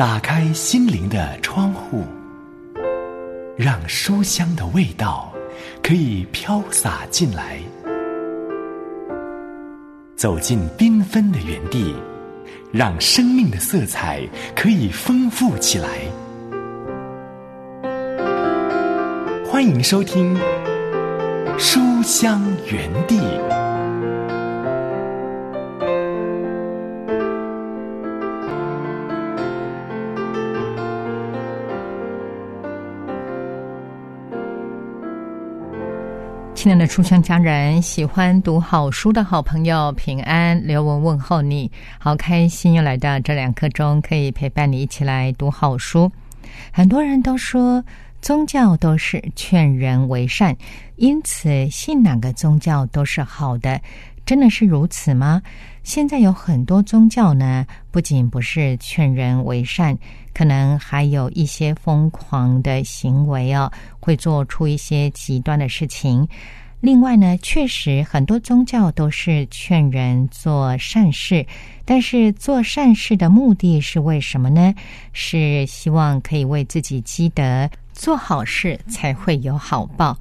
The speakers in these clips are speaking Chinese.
打开心灵的窗户，让书香的味道可以飘洒进来。走进缤纷的园地，让生命的色彩可以丰富起来。欢迎收听《书香园地》。亲爱的书香家人，喜欢读好书的好朋友，平安，刘雯问候你，好开心又来到这两刻钟，可以陪伴你一起来读好书。很多人都说宗教都是劝人为善，因此信哪个宗教都是好的，真的是如此吗？现在有很多宗教呢，不仅不是劝人为善，可能还有一些疯狂的行为哦，会做出一些极端的事情。另外呢，确实很多宗教都是劝人做善事，但是做善事的目的是为什么呢？是希望可以为自己积德，做好事才会有好报。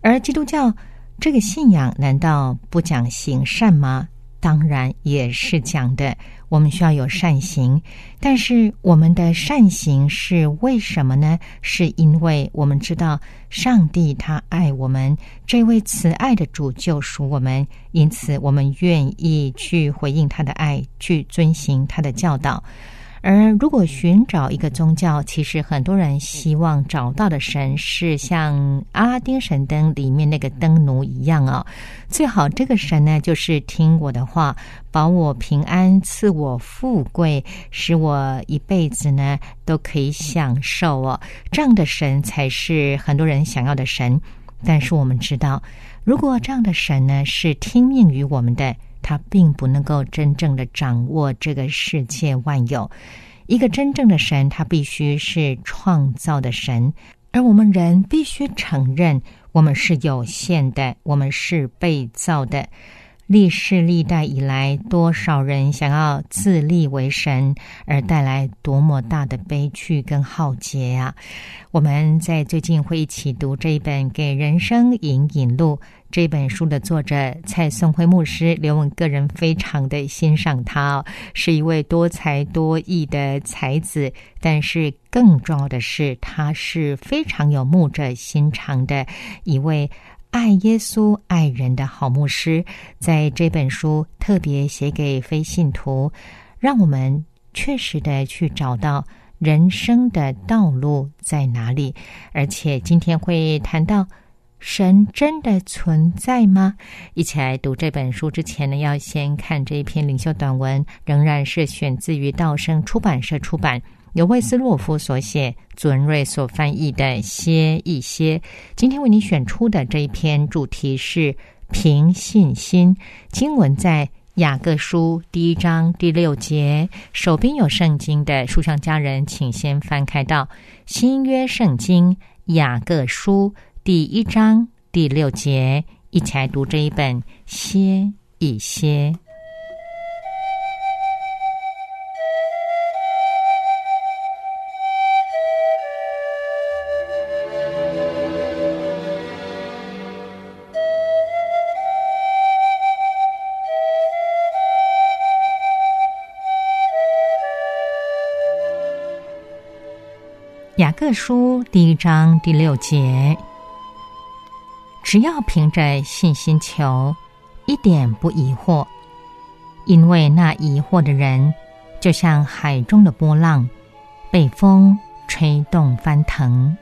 而基督教这个信仰难道不讲行善吗？当然也是讲的，我们需要有善行，但是我们的善行是为什么呢？是因为我们知道上帝他爱我们，这位慈爱的主救赎我们，因此我们愿意去回应他的爱，去遵行他的教导。而如果寻找一个宗教，其实很多人希望找到的神是像阿拉丁神灯里面那个灯奴一样啊。最好这个神呢，就是听我的话，保我平安，赐我富贵，使我一辈子呢都可以享受哦。这样的神才是很多人想要的神。但是我们知道，如果这样的神呢是听命于我们的。他并不能够真正的掌握这个世界万有。一个真正的神，他必须是创造的神，而我们人必须承认，我们是有限的，我们是被造的。历世历代以来，多少人想要自立为神，而带来多么大的悲剧跟浩劫啊！我们在最近会一起读这一本《给人生引引路》这本书的作者蔡松辉牧师，刘文个人非常的欣赏他，是一位多才多艺的才子，但是更重要的是，他是非常有牧者心肠的一位。爱耶稣、爱人的好牧师，在这本书特别写给非信徒，让我们确实的去找到人生的道路在哪里。而且今天会谈到神真的存在吗？一起来读这本书之前呢，要先看这一篇领袖短文，仍然是选自于道生出版社出版。由魏斯洛夫所写，祖恩瑞所翻译的《歇一歇》。今天为你选出的这一篇主题是凭信心。经文在雅各书第一章第六节。手边有圣经的书上家人，请先翻开到新约圣经雅各书第一章第六节，一起来读这一本《歇一歇》。各书第一章第六节：只要凭着信心求，一点不疑惑，因为那疑惑的人，就像海中的波浪，被风吹动翻腾。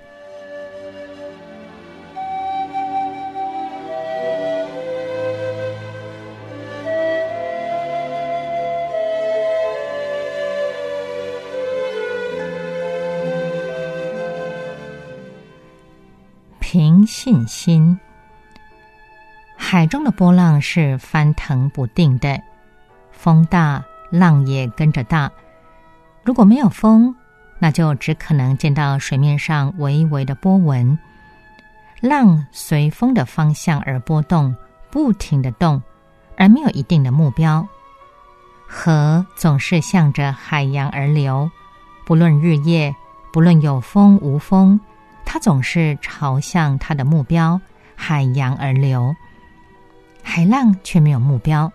凭信心，海中的波浪是翻腾不定的，风大浪也跟着大。如果没有风，那就只可能见到水面上微微的波纹。浪随风的方向而波动，不停的动，而没有一定的目标。河总是向着海洋而流，不论日夜，不论有风无风，它总是朝向它的目标——海洋而流。海浪却没有目标，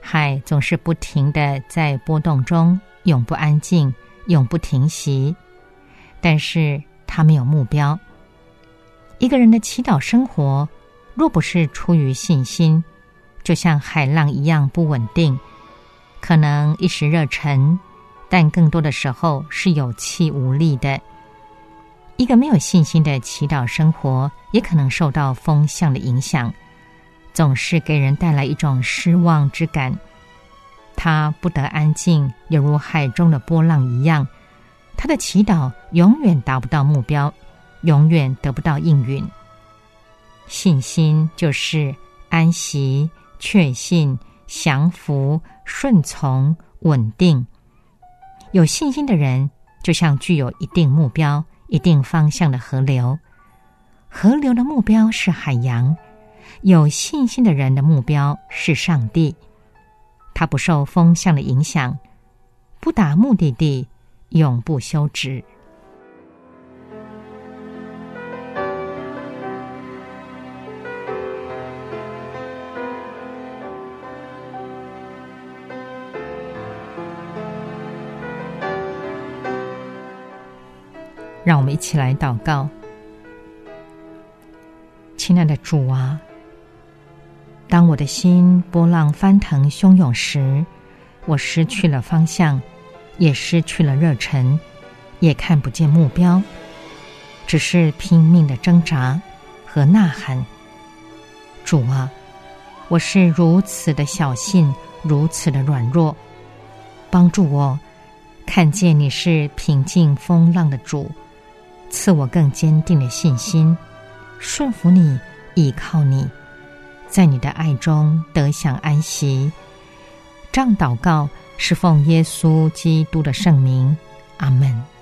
海总是不停的在波动中，永不安静，永不停息。但是它没有目标。一个人的祈祷生活，若不是出于信心，就像海浪一样不稳定，可能一时热忱，但更多的时候是有气无力的。一个没有信心的祈祷生活，也可能受到风向的影响。总是给人带来一种失望之感，他不得安静，犹如海中的波浪一样。他的祈祷永远达不到目标，永远得不到应允。信心就是安息、确信、降服、顺从、稳定。有信心的人，就像具有一定目标、一定方向的河流，河流的目标是海洋。有信心的人的目标是上帝，他不受风向的影响，不达目的地，永不休止。让我们一起来祷告，亲爱的主啊！当我的心波浪翻腾汹涌时，我失去了方向，也失去了热忱，也看不见目标，只是拼命的挣扎和呐喊。主啊，我是如此的小心，如此的软弱，帮助我看见你是平静风浪的主，赐我更坚定的信心，顺服你，倚靠你。在你的爱中得享安息。这样祷告是奉耶稣基督的圣名，阿门。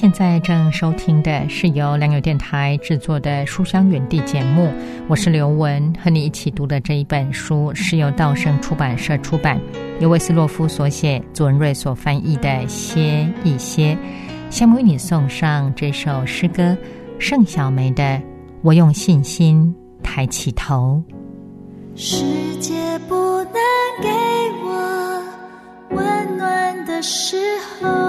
现在正收听的是由良友电台制作的《书香远地》节目，我是刘雯，和你一起读的这一本书是由道生出版社出版，由维斯洛夫所写，左文瑞所翻译的《歇一歇》。下面为你送上这首诗歌，盛小梅的《我用信心抬起头》。世界不能给我温暖的时候。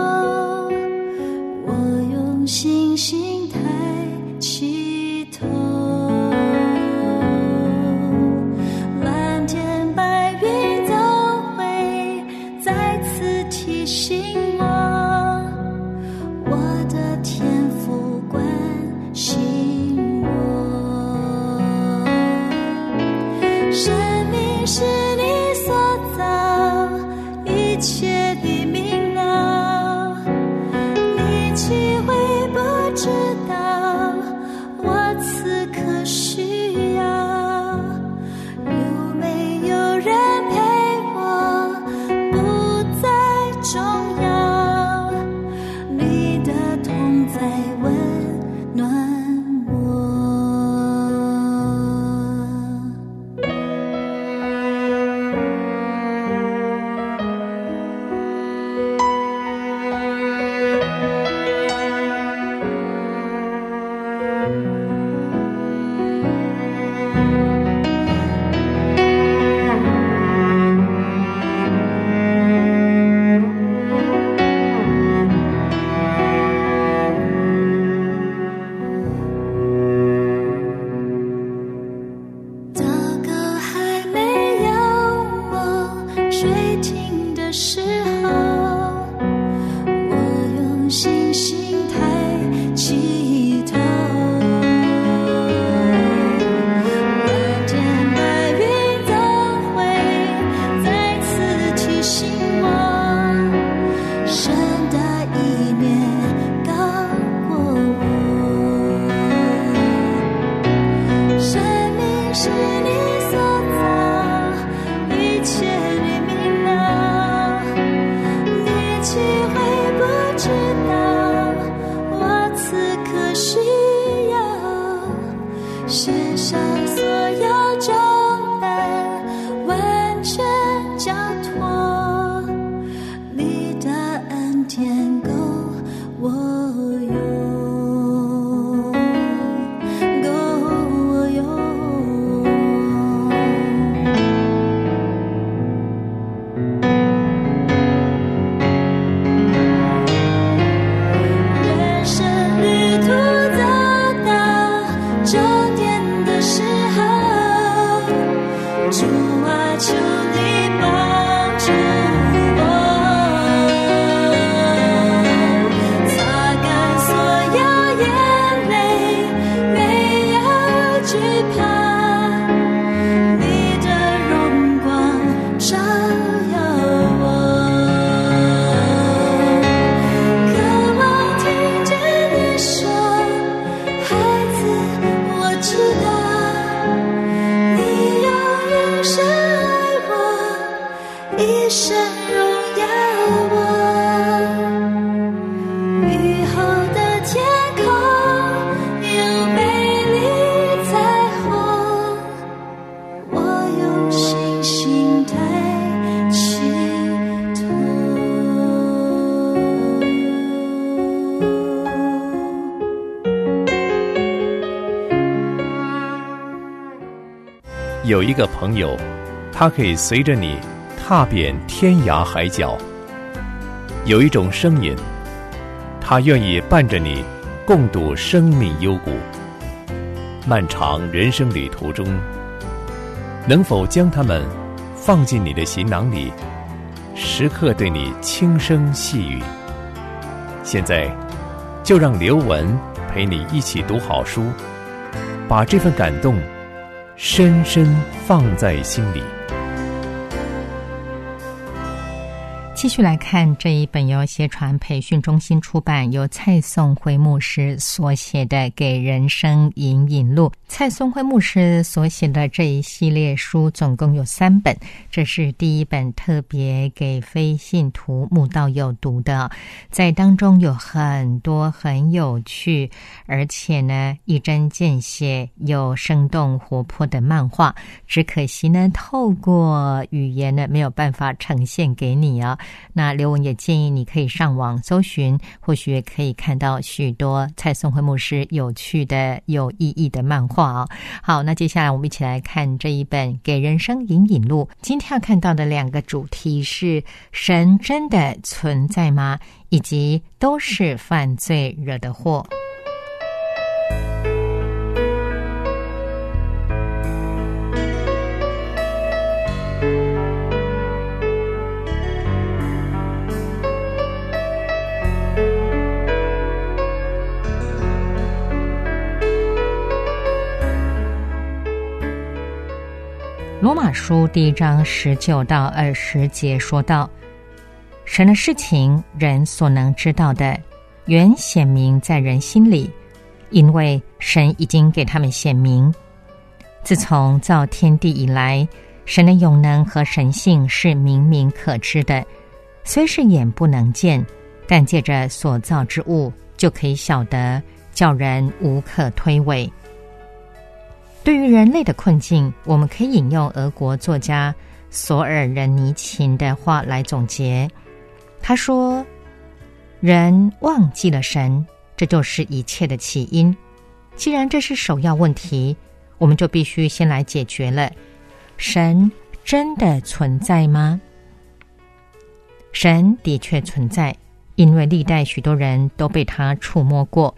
有一个朋友，他可以随着你踏遍天涯海角；有一种声音，他愿意伴着你共度生命幽谷。漫长人生旅途中，能否将他们放进你的行囊里，时刻对你轻声细语？现在，就让刘文陪你一起读好书，把这份感动。深深放在心里。继续来看这一本由协传培训中心出版、由蔡颂辉牧师所写的《给人生引引路》。蔡颂辉牧师所写的这一系列书总共有三本，这是第一本特别给非信徒慕道友读的，在当中有很多很有趣，而且呢一针见血、又生动活泼的漫画。只可惜呢，透过语言呢没有办法呈现给你啊。那刘文也建议你可以上网搜寻，或许也可以看到许多蔡松辉牧师有趣的、有意义的漫画啊、好，那接下来我们一起来看这一本《给人生引引路》。今天要看到的两个主题是：神真的存在吗？以及都是犯罪惹的祸。罗马书第一章十九到二十节说道：“神的事情，人所能知道的，原显明在人心里，因为神已经给他们显明。自从造天地以来，神的永能和神性是明明可知的，虽是眼不能见，但借着所造之物就可以晓得，叫人无可推诿。”对于人类的困境，我们可以引用俄国作家索尔仁尼琴的话来总结。他说：“人忘记了神，这就是一切的起因。既然这是首要问题，我们就必须先来解决了。神真的存在吗？神的确存在，因为历代许多人都被他触摸过。”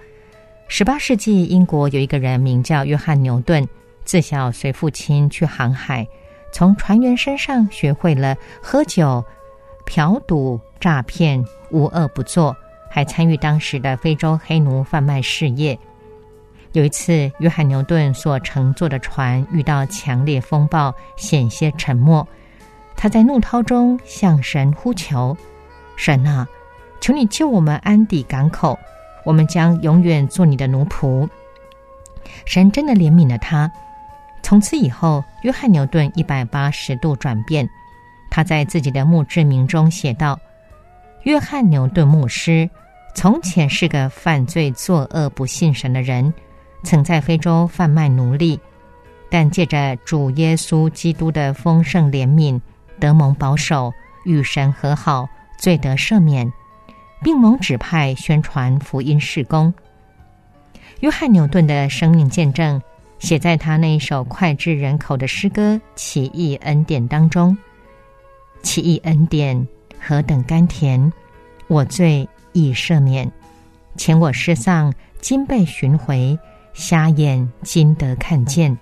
十八世纪，英国有一个人名叫约翰牛顿，自小随父亲去航海，从船员身上学会了喝酒、嫖赌、诈骗，无恶不作，还参与当时的非洲黑奴贩卖事业。有一次，约翰牛顿所乘坐的船遇到强烈风暴，险些沉没。他在怒涛中向神呼求：“神啊，求你救我们安抵港口。”我们将永远做你的奴仆。神真的怜悯了他，从此以后，约翰牛顿一百八十度转变。他在自己的墓志铭中写道：“约翰牛顿牧师从前是个犯罪作恶、不信神的人，曾在非洲贩卖奴隶，但借着主耶稣基督的丰盛怜悯，得蒙保守，与神和好，罪得赦免，并蒙指派宣传福音事工。”约翰牛顿的生命见证。写在他那一首脍炙人口的诗歌《奇异恩典》当中。奇异恩典何等甘甜，我罪已赦免，前我失丧，今被寻回，瞎眼今得看见。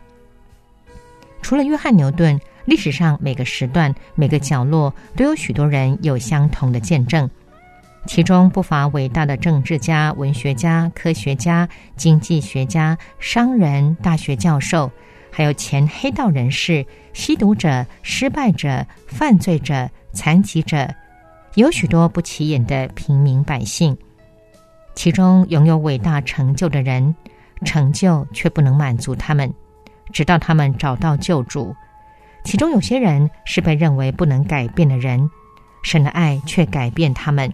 除了约翰牛顿，历史上每个时段、每个角落都有许多人有相同的见证。其中不乏伟大的政治家、文学家、科学家、经济学家、商人、大学教授，还有前黑道人士、吸毒者、失败者、犯罪者、残疾者，有许多不起眼的平民百姓。其中拥有伟大成就的人，成就却不能满足他们，直到他们找到救主。其中有些人是被认为不能改变的人，神的爱却改变他们。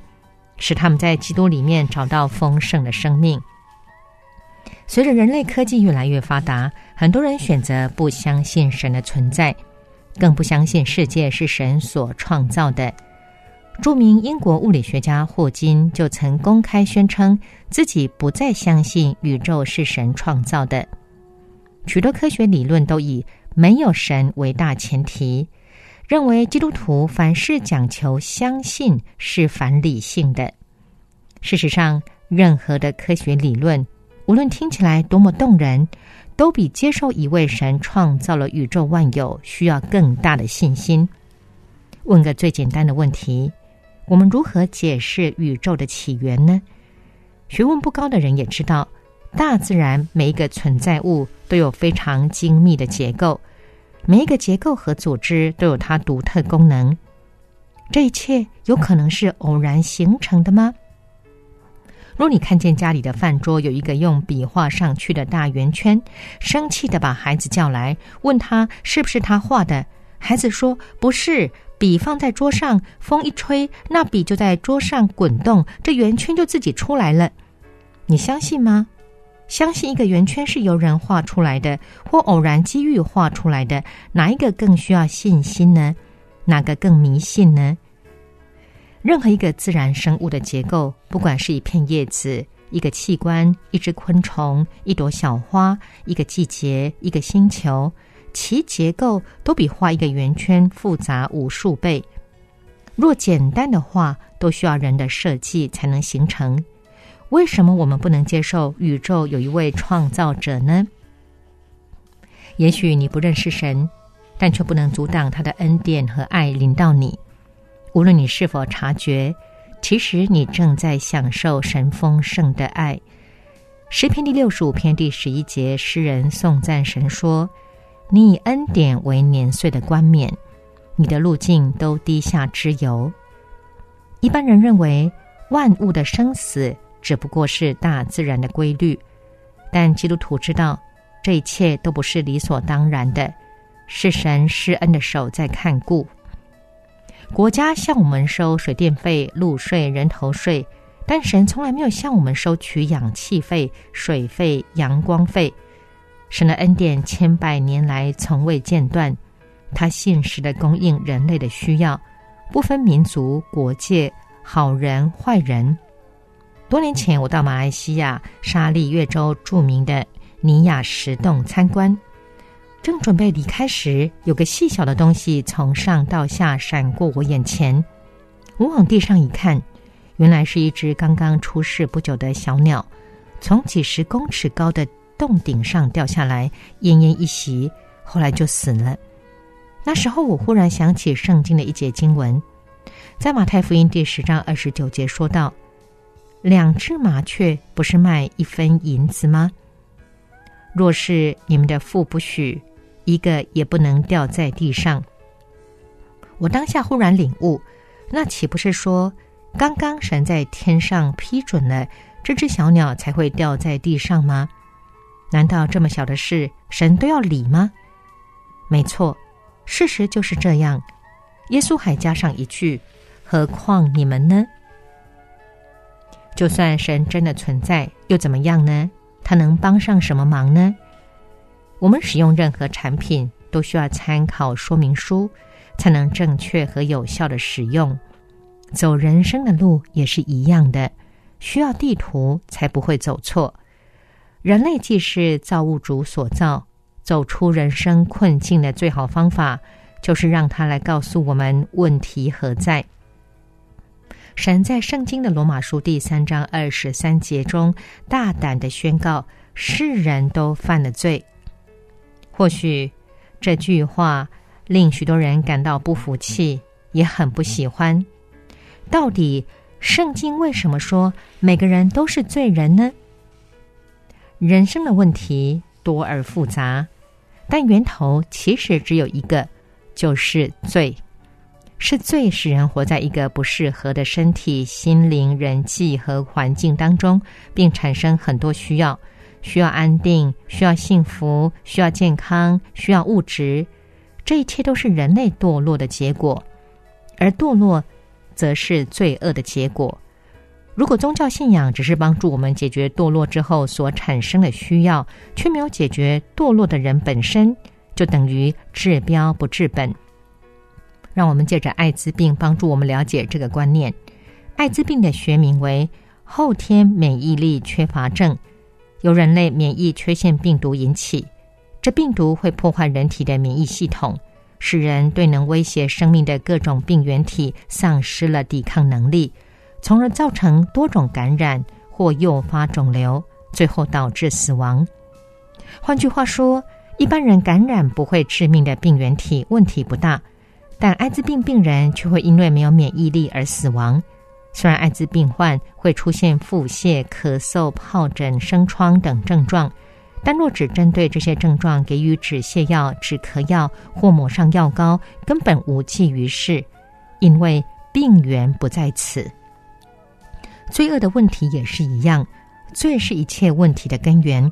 使他们在基督里面找到丰盛的生命。随着人类科技越来越发达，很多人选择不相信神的存在，更不相信世界是神所创造的。著名英国物理学家霍金就曾公开宣称自己不再相信宇宙是神创造的。许多科学理论都以没有神为大前提。认为基督徒凡事讲求相信是反理性的。事实上，任何的科学理论，无论听起来多么动人，都比接受一位神创造了宇宙万有需要更大的信心。问个最简单的问题：我们如何解释宇宙的起源呢？学问不高的人也知道，大自然每一个存在物都有非常精密的结构。每一个结构和组织都有它独特功能，这一切有可能是偶然形成的吗？若你看见家里的饭桌有一个用笔画上去的大圆圈，生气的把孩子叫来，问他是不是他画的，孩子说不是，笔放在桌上，风一吹，那笔就在桌上滚动，这圆圈就自己出来了，你相信吗？相信一个圆圈是由人画出来的，或偶然机遇画出来的，哪一个更需要信心呢？哪个更迷信呢？任何一个自然生物的结构，不管是一片叶子、一个器官、一只昆虫、一朵小花、一个季节、一个星球，其结构都比画一个圆圈复杂无数倍。若简单的画，都需要人的设计才能形成。为什么我们不能接受宇宙有一位创造者呢？也许你不认识神，但却不能阻挡他的恩典和爱临到你。无论你是否察觉，其实你正在享受神丰盛的爱。诗篇第六十五篇第十一节，诗人颂赞神说：“你以恩典为年岁的冠冕，你的路径都低下之油。”一般人认为万物的生死。只不过是大自然的规律，但基督徒知道，这一切都不是理所当然的，是神施恩的手在看顾。国家向我们收水电费、路税、人头税，但神从来没有向我们收取氧气费、水费、阳光费。神的恩典千百年来从未间断，他信实的供应人类的需要，不分民族、国界、好人坏人。多年前，我到马来西亚沙利越州著名的尼亚石洞参观，正准备离开时，有个细小的东西从上到下闪过我眼前。我往地上一看，原来是一只刚刚出世不久的小鸟，从几十公尺高的洞顶上掉下来，奄奄一息，后来就死了。那时候，我忽然想起圣经的一节经文，在马太福音第十章二十九节说道。两只麻雀不是卖一分银子吗？若是你们的父不许，一个也不能掉在地上。我当下忽然领悟，那岂不是说，刚刚神在天上批准了这只小鸟才会掉在地上吗？难道这么小的事神都要理吗？没错，事实就是这样。耶稣还加上一句：“何况你们呢？”就算神真的存在，又怎么样呢？他能帮上什么忙呢？我们使用任何产品都需要参考说明书，才能正确和有效的使用。走人生的路也是一样的，需要地图才不会走错。人类既是造物主所造，走出人生困境的最好方法，就是让他来告诉我们问题何在。神在圣经的罗马书第三章二十三节中大胆的宣告：世人都犯了罪。或许这句话令许多人感到不服气，也很不喜欢。到底圣经为什么说每个人都是罪人呢？人生的问题多而复杂，但源头其实只有一个，就是罪。是罪使人活在一个不适合的身体、心灵、人际和环境当中，并产生很多需要：需要安定，需要幸福，需要健康，需要物质。这一切都是人类堕落的结果，而堕落。则是罪恶的结果。如果宗教信仰只是帮助我们解决堕落之后所产生的需要，却没有解决堕落的人本身，就等于治标不治本。让我们借着艾滋病帮助我们了解这个观念。艾滋病的学名为后天免疫力缺乏症，由人类免疫缺陷病毒引起。这病毒会破坏人体的免疫系统。使人对能威胁生命的各种病原体丧失了抵抗能力，从而造成多种感染或诱发肿瘤，最后导致死亡。换句话说，一般人感染不会致命的病原体问题不大，但艾滋病病人却会因为没有免疫力而死亡。虽然艾滋病患会出现腹泻、咳嗽、疱疹、生疮等症状。但若只针对这些症状给予止泻药、止咳药或抹上药膏，根本无济于事，因为病源不在此。罪恶的问题也是一样，罪是一切问题的根源。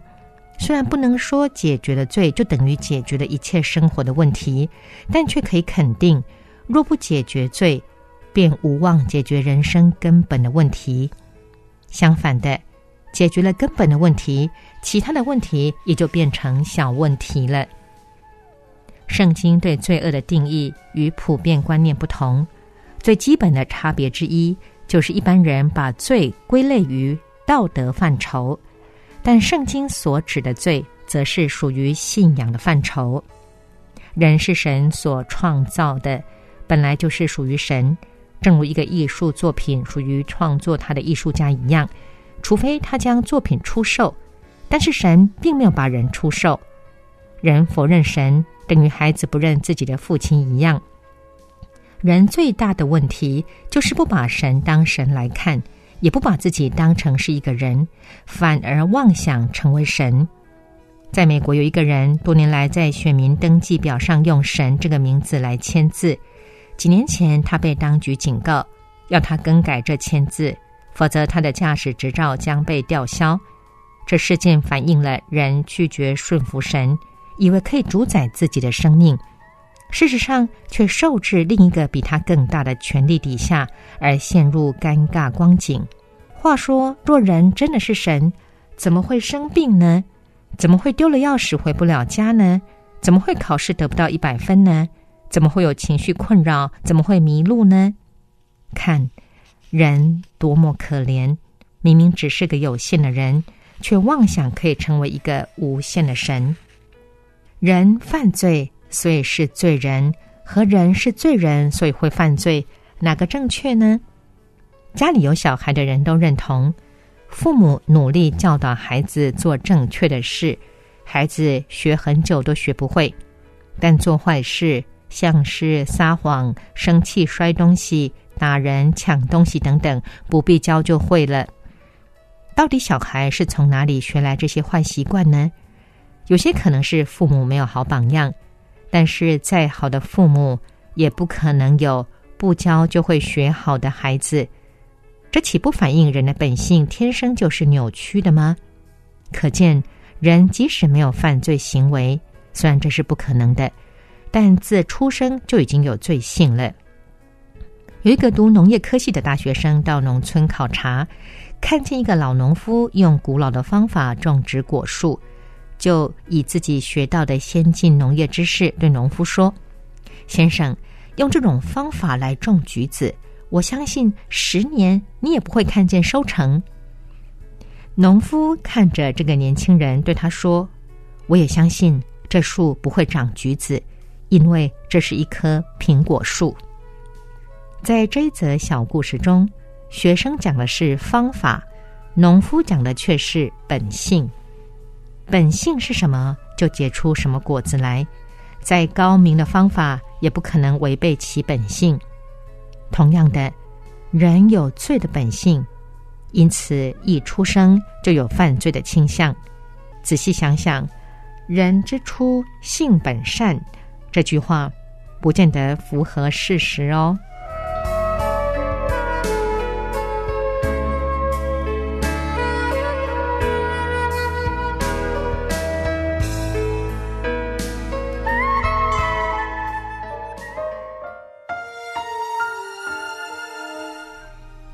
虽然不能说解决了罪就等于解决了一切生活的问题，但却可以肯定，若不解决罪，便无望解决人生根本的问题。相反的。解决了根本的问题，其他的问题也就变成小问题了。圣经对罪恶的定义与普遍观念不同，最基本的差别之一就是一般人把罪归类于道德范畴，但圣经所指的罪则是属于信仰的范畴。人是神所创造的，本来就是属于神，正如一个艺术作品属于创作它的艺术家一样。除非他将作品出售，但是神并没有把人出售。人否认神，等于孩子不认自己的父亲一样。人最大的问题就是不把神当神来看，也不把自己当成是一个人，反而妄想成为神。在美国，有一个人多年来在选民登记表上用“神”这个名字来签字。几年前，他被当局警告，要他更改这签字。否则，他的驾驶执照将被吊销。这事件反映了人拒绝顺服神，以为可以主宰自己的生命，事实上却受制另一个比他更大的权力底下，而陷入尴尬光景。话说，若人真的是神，怎么会生病呢？怎么会丢了钥匙回不了家呢？怎么会考试得不到一百分呢？怎么会有情绪困扰？怎么会迷路呢？看。人多么可怜！明明只是个有限的人，却妄想可以成为一个无限的神。人犯罪，所以是罪人；和人是罪人，所以会犯罪。哪个正确呢？家里有小孩的人都认同，父母努力教导孩子做正确的事，孩子学很久都学不会。但做坏事，像是撒谎、生气、摔东西。打人、抢东西等等，不必教就会了。到底小孩是从哪里学来这些坏习惯呢？有些可能是父母没有好榜样，但是再好的父母也不可能有不教就会学好的孩子。这岂不反映人的本性天生就是扭曲的吗？可见，人即使没有犯罪行为，虽然这是不可能的，但自出生就已经有罪性了。有一个读农业科系的大学生到农村考察，看见一个老农夫用古老的方法种植果树，就以自己学到的先进农业知识对农夫说：“先生，用这种方法来种橘子，我相信十年你也不会看见收成。”农夫看着这个年轻人，对他说：“我也相信这树不会长橘子，因为这是一棵苹果树。”在这一则小故事中，学生讲的是方法，农夫讲的却是本性。本性是什么，就结出什么果子来。再高明的方法，也不可能违背其本性。同样的，人有罪的本性，因此一出生就有犯罪的倾向。仔细想想，“人之初，性本善”这句话，不见得符合事实哦。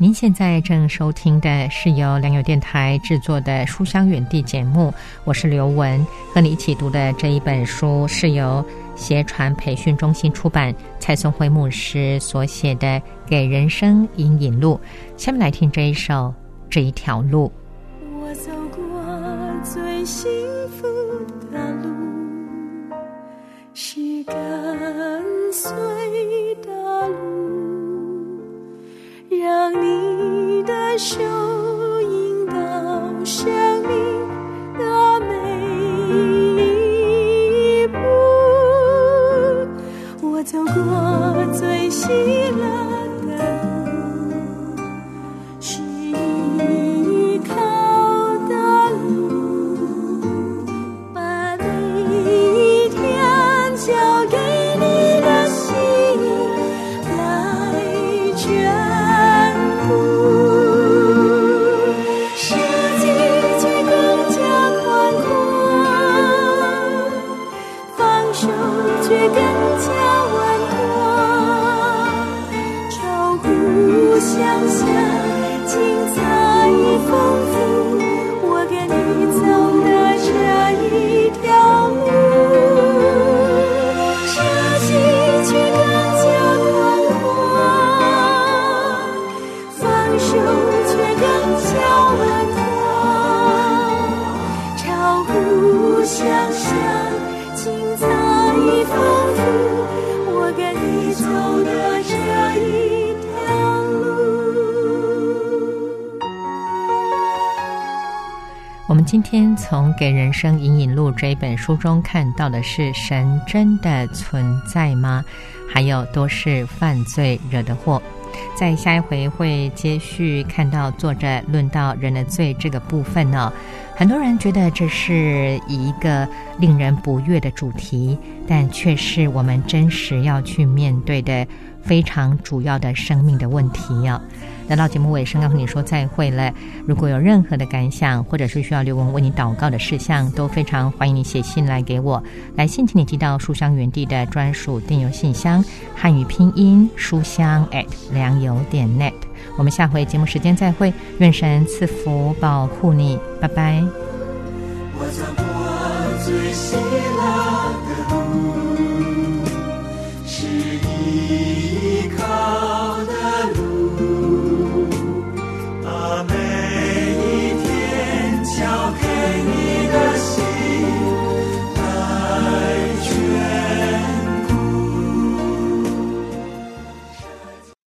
您现在正收听的是由良友电台制作的《书香远地》节目，我是刘雯，和你一起读的这一本书是由协传培训中心出版，蔡松辉牧师所写的《给人生引引路》。下面来听这一首《这一条路》。你的手引导生命的每一步，我走过最喜手却更加温暖照顾乡下精彩丰富。今天从《给人生引引路》这一本书中看到的是神真的存在吗？还有都是犯罪惹的祸。在下一回会接续看到作者论到人的罪这个部分呢。很多人觉得这是一个令人不悦的主题，但却是我们真实要去面对的非常主要的生命的问题呀。来到节目尾声，要和你说再会了。如果有任何的感想，或者是需要刘文为你祷告的事项，都非常欢迎你写信来给我。来信请你寄到书香园地的专属电邮信箱，汉语拼音书香 at 良友点 net。我们下回节目时间再会，愿神赐福保护你，拜拜。我最喜乐。